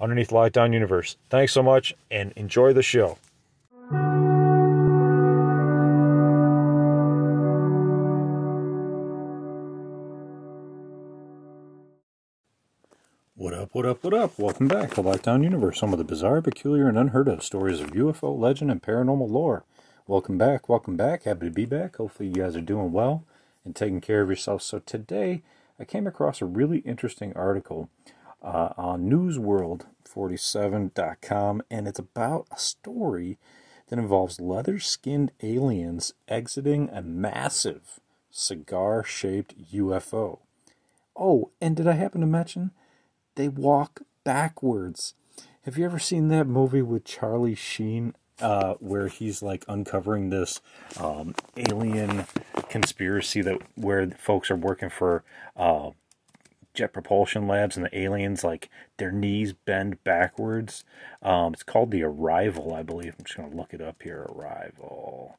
underneath Lockdown Universe. Thanks so much and enjoy the show. What up, what up, what up? Welcome back to Lockdown Universe, some of the bizarre, peculiar, and unheard of stories of UFO, legend, and paranormal lore. Welcome back, welcome back. Happy to be back. Hopefully, you guys are doing well and taking care of yourself. So, today I came across a really interesting article uh, on newsworld47.com, and it's about a story that involves leather skinned aliens exiting a massive cigar shaped UFO. Oh, and did I happen to mention they walk backwards? Have you ever seen that movie with Charlie Sheen uh, where he's like uncovering this um, alien conspiracy that where folks are working for uh, jet propulsion labs and the aliens like their knees bend backwards. Um, it's called the Arrival, I believe. I'm just gonna look it up here. Arrival.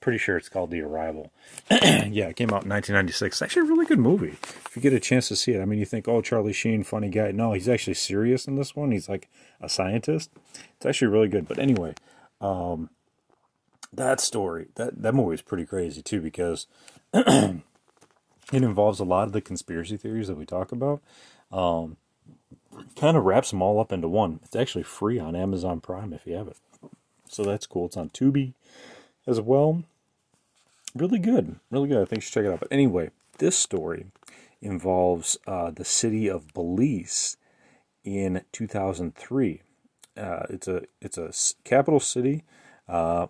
Pretty sure it's called The Arrival. yeah, it came out in 1996. It's actually a really good movie. If you get a chance to see it, I mean, you think, oh, Charlie Sheen, funny guy. No, he's actually serious in this one. He's like a scientist. It's actually really good. But anyway, um, that story, that that movie is pretty crazy too because it involves a lot of the conspiracy theories that we talk about. Um, kind of wraps them all up into one. It's actually free on Amazon Prime if you have it. So that's cool. It's on Tubi as well. Really good. Really good. I think you should check it out. But anyway, this story involves uh, the city of Belize in 2003. Uh, it's a it's a capital city uh,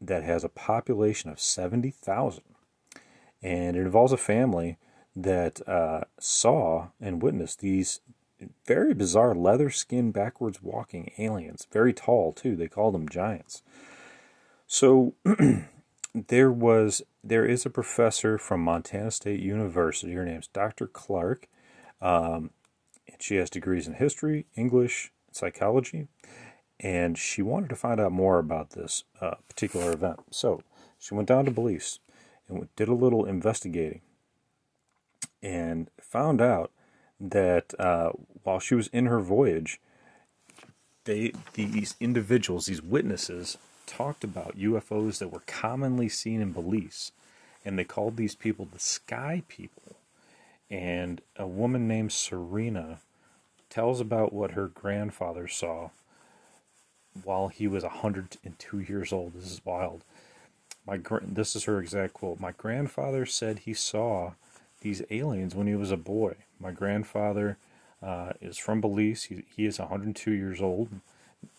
that has a population of 70,000. And it involves a family that uh, saw and witnessed these very bizarre leather skinned backwards walking aliens. Very tall, too. They called them giants. So there was there is a professor from Montana State University. Her name's Dr. Clark. Um, she has degrees in history, English, psychology, and she wanted to find out more about this uh, particular event. So she went down to Belize and did a little investigating and found out that uh, while she was in her voyage, they these individuals, these witnesses, talked about UFOs that were commonly seen in Belize, and they called these people the Sky People. And a woman named Serena tells about what her grandfather saw while he was 102 years old. This is wild. My this is her exact quote. My grandfather said he saw these aliens when he was a boy. My grandfather uh, is from Belize. He, he is 102 years old,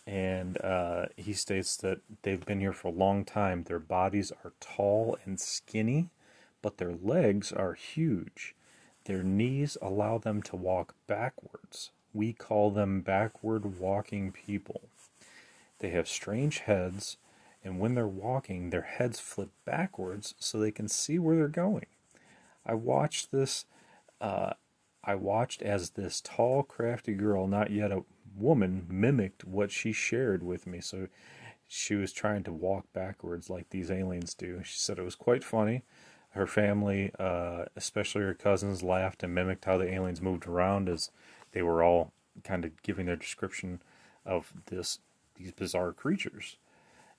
and uh, he states that they've been here for a long time. Their bodies are tall and skinny, but their legs are huge. Their knees allow them to walk backwards. We call them backward walking people. They have strange heads, and when they're walking, their heads flip backwards so they can see where they're going. I watched this. Uh, I watched as this tall, crafty girl, not yet a woman, mimicked what she shared with me. So she was trying to walk backwards like these aliens do. She said it was quite funny. Her family, uh, especially her cousins, laughed and mimicked how the aliens moved around as they were all kind of giving their description of this these bizarre creatures.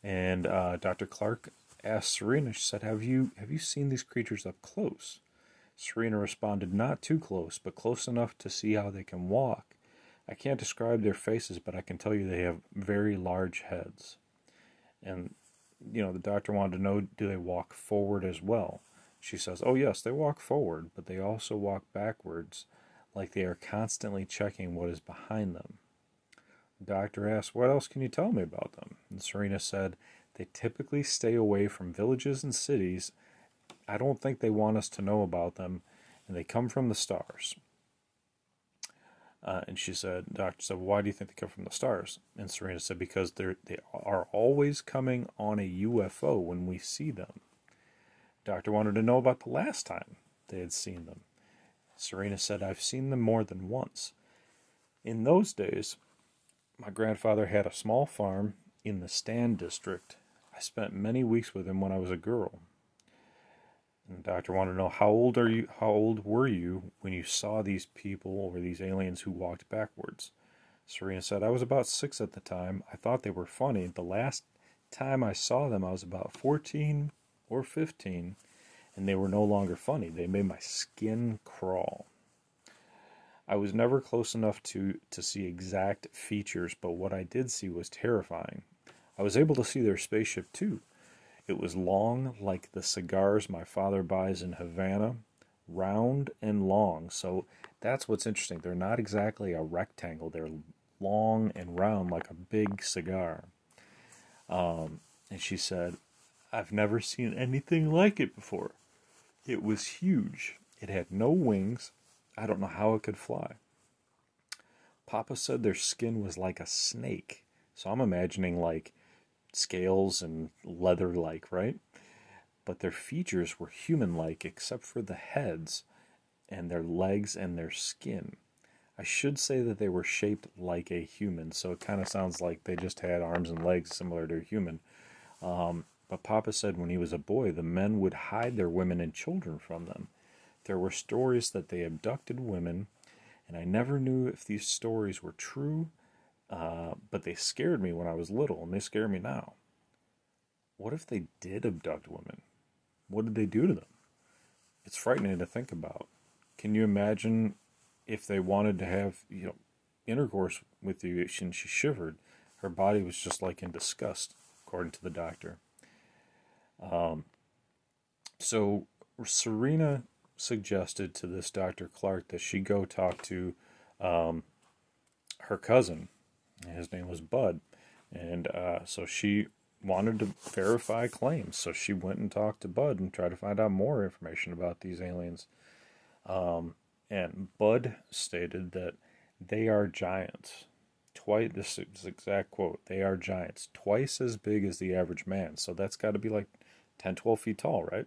And uh, Dr. Clark asked Serena, she said, Have you have you seen these creatures up close? Serena responded, Not too close, but close enough to see how they can walk. I can't describe their faces, but I can tell you they have very large heads. And, you know, the doctor wanted to know do they walk forward as well? She says, Oh, yes, they walk forward, but they also walk backwards, like they are constantly checking what is behind them. Doctor asked, What else can you tell me about them? And Serena said, They typically stay away from villages and cities. I don't think they want us to know about them, and they come from the stars. Uh, and she said, Doctor said, Why do you think they come from the stars? And Serena said, Because they're, they are always coming on a UFO when we see them. Doctor wanted to know about the last time they had seen them. Serena said, I've seen them more than once. In those days, my grandfather had a small farm in the Stan district. I spent many weeks with him when I was a girl. And the doctor wanted to know how old are you how old were you when you saw these people or these aliens who walked backwards? Serena said, I was about six at the time. I thought they were funny. The last time I saw them I was about fourteen or fifteen, and they were no longer funny. They made my skin crawl. I was never close enough to, to see exact features, but what I did see was terrifying. I was able to see their spaceship too. It was long like the cigars my father buys in Havana, round and long. So that's what's interesting. They're not exactly a rectangle, they're long and round like a big cigar. Um, and she said, I've never seen anything like it before. It was huge. It had no wings. I don't know how it could fly. Papa said their skin was like a snake. So I'm imagining like scales and leather like, right? But their features were human like except for the heads and their legs and their skin. I should say that they were shaped like a human, so it kind of sounds like they just had arms and legs similar to a human. Um, but Papa said when he was a boy, the men would hide their women and children from them. There were stories that they abducted women, and I never knew if these stories were true uh, but they scared me when I was little, and they scare me now. What if they did abduct women? What did they do to them? It's frightening to think about. Can you imagine if they wanted to have, you know, intercourse with you and she shivered? Her body was just like in disgust, according to the doctor. Um, so Serena suggested to this Dr. Clark that she go talk to um, her cousin, his name was Bud. And uh, so she wanted to verify claims. So she went and talked to Bud and tried to find out more information about these aliens. Um, and Bud stated that they are giants. Twice this is exact quote. They are giants, twice as big as the average man. So that's got to be like 10, 12 feet tall, right?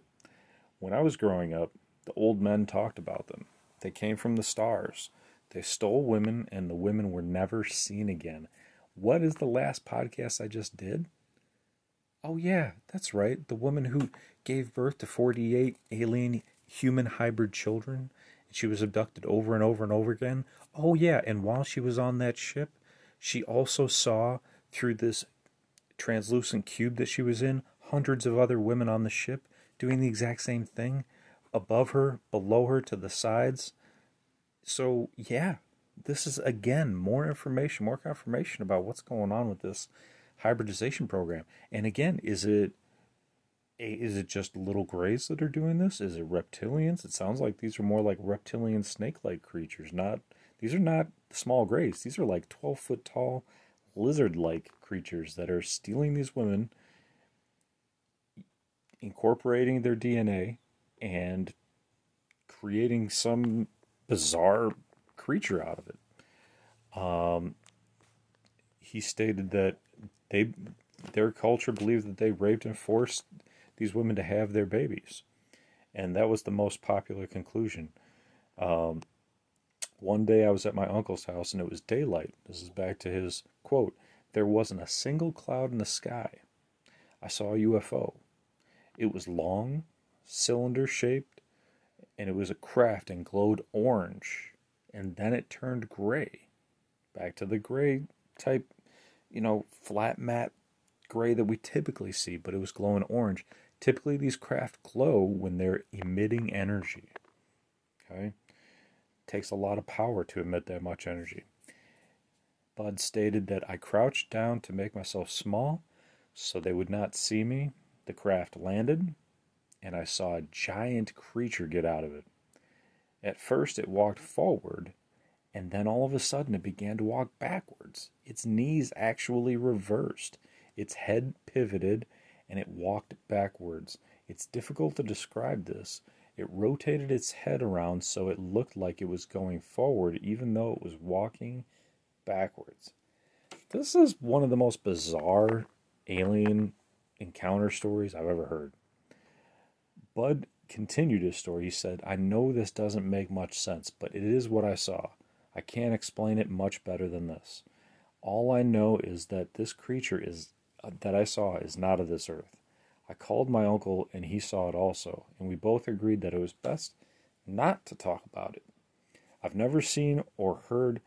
When I was growing up, the old men talked about them. They came from the stars. They stole women, and the women were never seen again. What is the last podcast I just did? Oh, yeah, that's right. The woman who gave birth to 48 alien human hybrid children. She was abducted over and over and over again. Oh, yeah, and while she was on that ship, she also saw through this translucent cube that she was in hundreds of other women on the ship doing the exact same thing above her, below her, to the sides. So, yeah, this is again more information, more confirmation about what's going on with this hybridization program. And again, is it is it just little grays that are doing this? Is it reptilians? It sounds like these are more like reptilian snake-like creatures. Not these are not small grays. These are like twelve foot tall lizard-like creatures that are stealing these women, incorporating their DNA, and creating some bizarre creature out of it. Um, he stated that they their culture believed that they raped and forced these women to have their babies, and that was the most popular conclusion. Um, one day I was at my uncle's house and it was daylight. This is back to his quote. There wasn't a single cloud in the sky. I saw a UFO. It was long, cylinder shaped, and it was a craft and glowed orange and then it turned gray. Back to the gray type, you know, flat matte gray that we typically see, but it was glowing orange. Typically, these craft glow when they're emitting energy. Okay? Takes a lot of power to emit that much energy. Bud stated that I crouched down to make myself small so they would not see me. The craft landed, and I saw a giant creature get out of it. At first, it walked forward, and then all of a sudden, it began to walk backwards. Its knees actually reversed, its head pivoted, and it walked backwards. It's difficult to describe this. It rotated its head around so it looked like it was going forward, even though it was walking backwards. This is one of the most bizarre alien encounter stories I've ever heard. Bud continued his story. He said, I know this doesn't make much sense, but it is what I saw. I can't explain it much better than this. All I know is that this creature is uh, that I saw is not of this earth. I called my uncle and he saw it also, and we both agreed that it was best not to talk about it. I've never seen or heard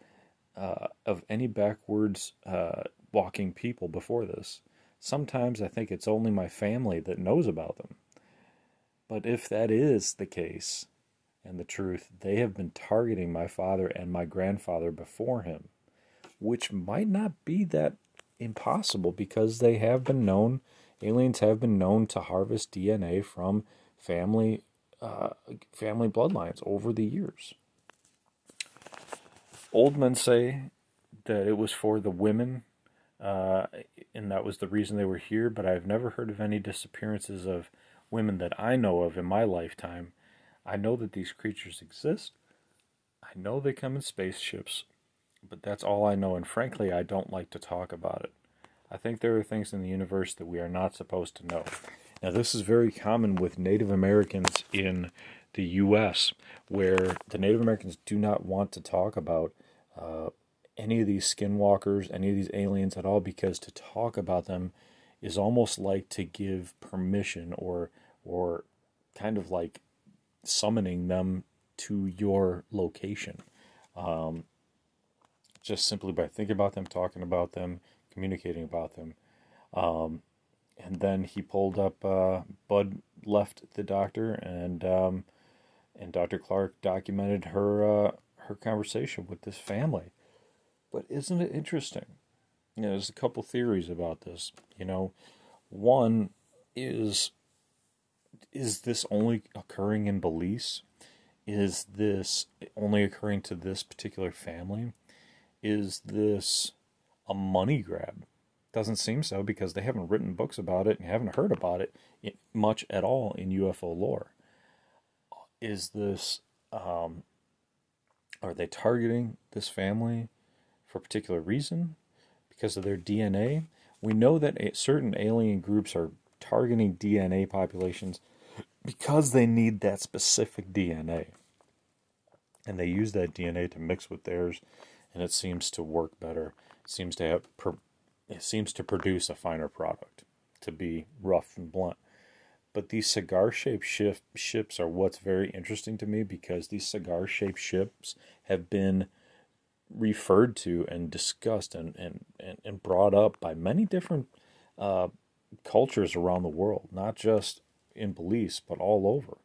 uh, of any backwards uh, walking people before this. Sometimes I think it's only my family that knows about them. But if that is the case and the truth, they have been targeting my father and my grandfather before him, which might not be that impossible because they have been known, aliens have been known to harvest DNA from family uh, family bloodlines over the years. Old men say that it was for the women uh, and that was the reason they were here. But I've never heard of any disappearances of women that I know of in my lifetime. I know that these creatures exist. I know they come in spaceships, but that's all I know, and frankly, I don't like to talk about it. I think there are things in the universe that we are not supposed to know. Now, this is very common with Native Americans in the U.S., where the Native Americans do not want to talk about uh, any of these skinwalkers, any of these aliens at all, because to talk about them is almost like to give permission or or kind of like summoning them to your location. Um, just simply by thinking about them, talking about them, communicating about them. Um, and then he pulled up. Uh, Bud left the doctor, and um, and Dr. Clark documented her uh, her conversation with this family. But isn't it interesting? You know, there's a couple theories about this. You know, one is is this only occurring in Belize? Is this only occurring to this particular family? Is this a money grab? Doesn't seem so because they haven't written books about it and haven't heard about it much at all in UFO lore. Is this, um, are they targeting this family? for a particular reason, because of their DNA. We know that certain alien groups are targeting DNA populations because they need that specific DNA. And they use that DNA to mix with theirs, and it seems to work better. Seems to have, it seems to produce a finer product. To be rough and blunt, but these cigar-shaped ships are what's very interesting to me because these cigar-shaped ships have been referred to and discussed and, and, and brought up by many different uh, cultures around the world, not just in Belize, but all over.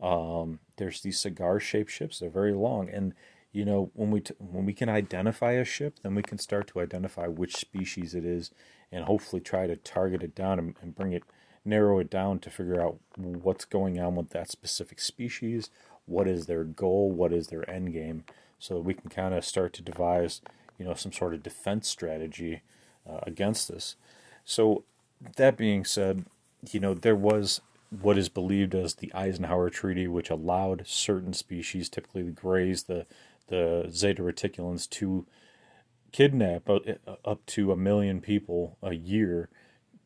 Um, there's these cigar shaped ships, they're very long. And, you know, when we, t- when we can identify a ship, then we can start to identify which species it is and hopefully try to target it down and, and bring it, narrow it down to figure out what's going on with that specific species, what is their goal, what is their end game so we can kind of start to devise, you know, some sort of defense strategy uh, against this. So that being said, you know, there was what is believed as the Eisenhower Treaty, which allowed certain species, typically the greys, the the Zeta reticulans, to kidnap up to a million people a year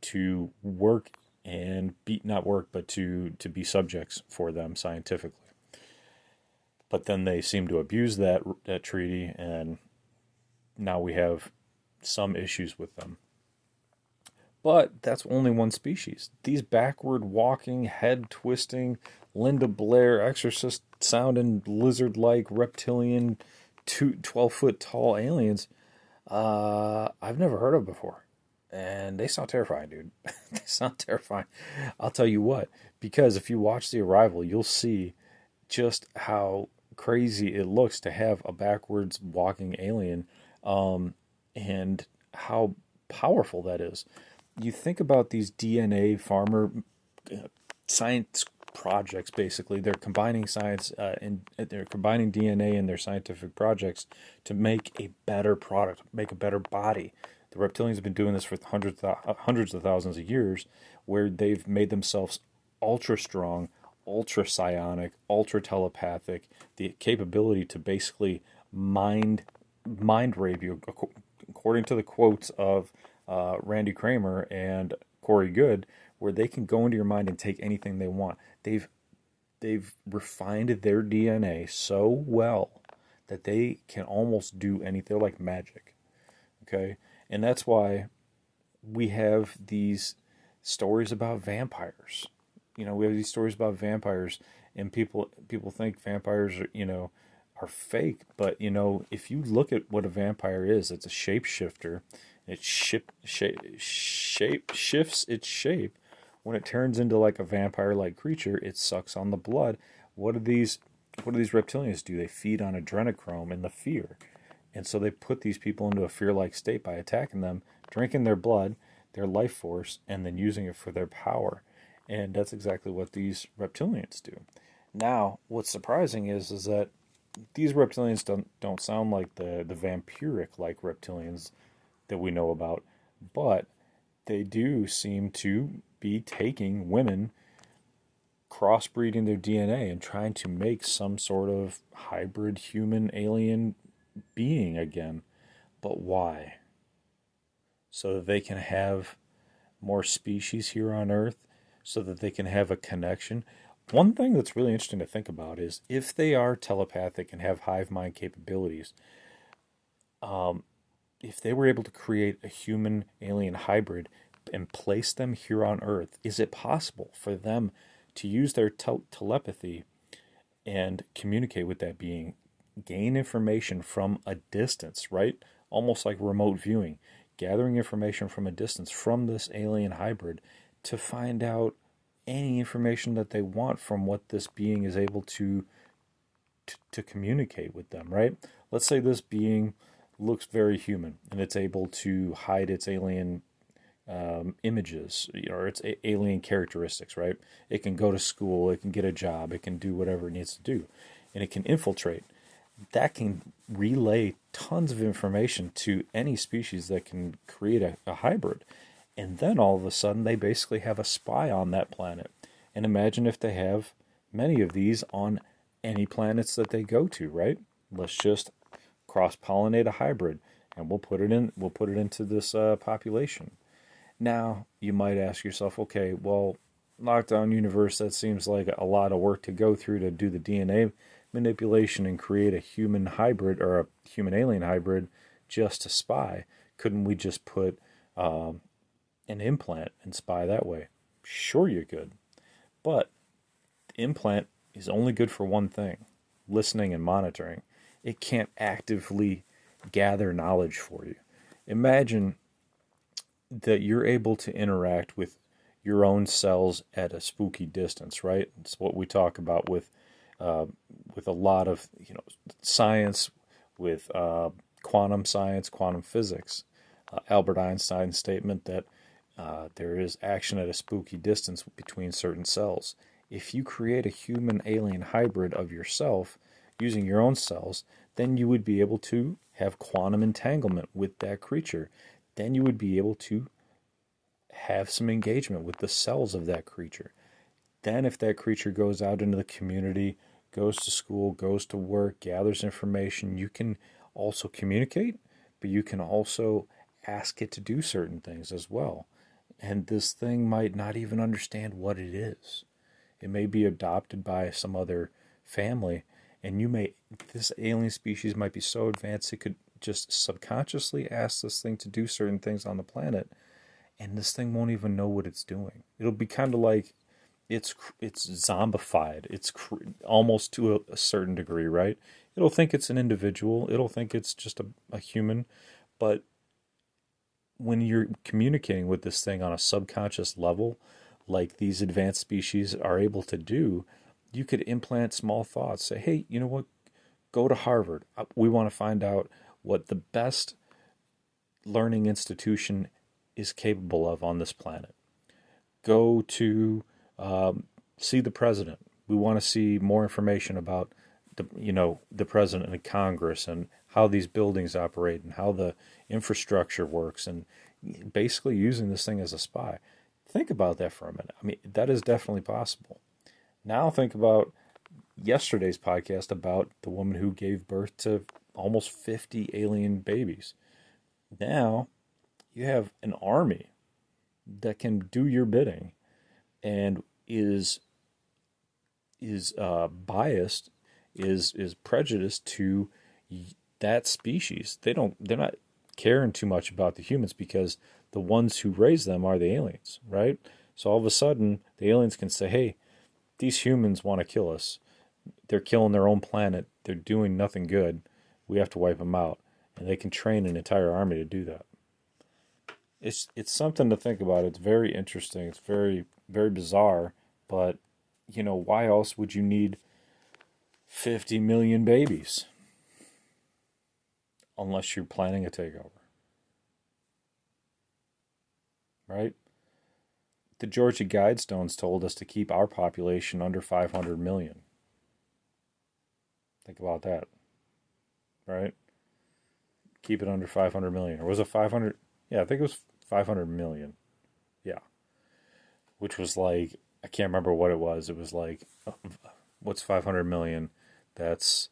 to work and be not work, but to to be subjects for them scientifically but then they seem to abuse that that treaty, and now we have some issues with them. But that's only one species. These backward walking, head twisting, Linda Blair, exorcist sounding, lizard like, reptilian, two, 12 foot tall aliens, uh, I've never heard of before. And they sound terrifying, dude. they sound terrifying. I'll tell you what, because if you watch The Arrival, you'll see just how crazy it looks to have a backwards walking alien. Um, and how powerful that is. You think about these DNA farmer uh, science projects basically they're combining science uh, and they're combining DNA in their scientific projects to make a better product, make a better body. The reptilians have been doing this for hundreds uh, hundreds of thousands of years where they've made themselves ultra strong, ultra psionic, ultra telepathic, the capability to basically mind mind rape you according to the quotes of uh, Randy Cramer and Corey Goode, where they can go into your mind and take anything they want. They've they've refined their DNA so well that they can almost do anything. They're like magic. Okay? And that's why we have these stories about vampires. You know, we have these stories about vampires and people people think vampires are, you know, are fake, but you know, if you look at what a vampire is, it's a shapeshifter. It ship, shape, shape shifts its shape when it turns into like a vampire-like creature. It sucks on the blood. What do these what do these reptilians do? They feed on adrenochrome and the fear, and so they put these people into a fear-like state by attacking them, drinking their blood, their life force, and then using it for their power. And that's exactly what these reptilians do. Now, what's surprising is is that these reptilians don't don't sound like the the vampiric like reptilians that we know about, but they do seem to be taking women, crossbreeding their DNA, and trying to make some sort of hybrid human alien being again. But why? So that they can have more species here on Earth, so that they can have a connection. One thing that's really interesting to think about is if they are telepathic and have hive mind capabilities, um, if they were able to create a human alien hybrid and place them here on Earth, is it possible for them to use their tel- telepathy and communicate with that being, gain information from a distance, right? Almost like remote viewing, gathering information from a distance from this alien hybrid to find out any information that they want from what this being is able to, to to, communicate with them, right? Let's say this being looks very human and it's able to hide its alien um, images or its a- alien characteristics, right? It can go to school, it can get a job, it can do whatever it needs to do, and it can infiltrate. That can relay tons of information to any species that can create a, a hybrid. And then all of a sudden, they basically have a spy on that planet. And imagine if they have many of these on any planets that they go to, right? Let's just cross pollinate a hybrid and we'll put it in we'll put it into this uh, population. Now, you might ask yourself, okay, well, lockdown universe that seems like a lot of work to go through to do the DNA manipulation and create a human hybrid or a human alien hybrid just to spy. Couldn't we just put um, an implant and spy that way. Sure, you could. But the implant is only good for one thing listening and monitoring. It can't actively gather knowledge for you. Imagine that you're able to interact with your own cells at a spooky distance, right? It's what we talk about with uh, with a lot of you know science, with uh, quantum science, quantum physics. Uh, Albert Einstein's statement that uh, there is action at a spooky distance between certain cells. If you create a human alien hybrid of yourself using your own cells, then you would be able to have quantum entanglement with that creature. Then you would be able to have some engagement with the cells of that creature. Then, if that creature goes out into the community, goes to school, goes to work, gathers information, you can also communicate, but you can also ask it to do certain things as well and this thing might not even understand what it is. It may be adopted by some other family, and you may, this alien species might be so advanced it could just subconsciously ask this thing to do certain things on the planet, and this thing won't even know what it's doing. It'll be kind of like it's it's zombified. It's cr- almost to a, a, certain degree, right? It'll think it's an individual. It'll think it's just a, a human, but when you're communicating with this thing on a subconscious level, like these advanced species are able to do, you could implant small thoughts. Say, hey, you know what? Go to Harvard. Uh, we want to find out what the best learning institution is capable of on this planet. Go to um, see the president. We want to see more information about the you know the president and Congress and how these buildings operate and how the infrastructure works and basically using this thing as a spy. Think about that for a minute. I mean, that is definitely possible. Now think about yesterday's podcast about the woman who gave birth to almost 50 alien babies. Now you have an army that can do your bidding and is is uh, biased is is prejudiced to that species. They don't they're not caring too much about the humans because the ones who raise them are the aliens, right? So all of a sudden the aliens can say, "Hey, these humans want to kill us. They're killing their own planet. They're doing nothing good. We have to wipe them out." And they can train an entire army to do that. It's it's something to think about. It's very interesting. It's very very bizarre, but you know, why else would you need 50 million babies? Unless you're planning a takeover. Right? The Georgia Guidestones told us to keep our population under 500 million. Think about that. Right? Keep it under 500 million. Or was it 500? Yeah, I think it was 500 million. Yeah. Which was like I can't remember what it was. It was like, uh, what's 500 million? That's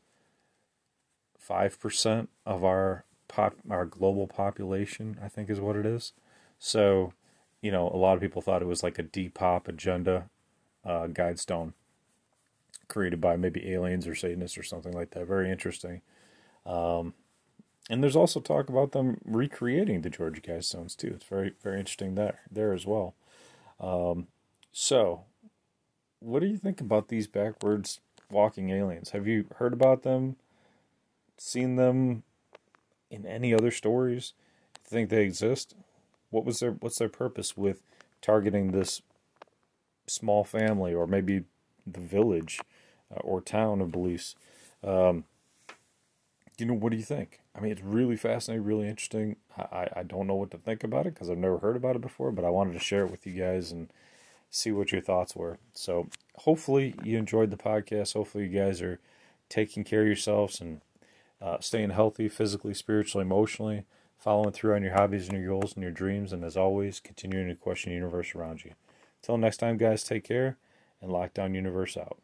5% of our pop, our global population, I think is what it is. So, you know, a lot of people thought it was like a Depop agenda uh, guide stone created by maybe aliens or Satanists or something like that. Very interesting. Um, and there's also talk about them recreating the Georgia Guidestones too. It's very, very interesting there, there as well. Um, so, what do you think about these backwards walking aliens? Have you heard about them? Seen them in any other stories? Think they exist? What was their what's their purpose with targeting this small family or maybe the village uh, or town of Belize? Um, you know, what do you think? I mean, it's really fascinating, really interesting. I, I don't know what to think about it because I've never heard about it before, but I wanted to share it with you guys and see what your thoughts were. So hopefully you enjoyed the podcast. Hopefully you guys are taking care of yourselves and uh, staying healthy physically, spiritually, emotionally, following through on your hobbies and your goals and your dreams, and as always, continuing to question the universe around you. Until next time, guys, take care and Lockdown Universe out.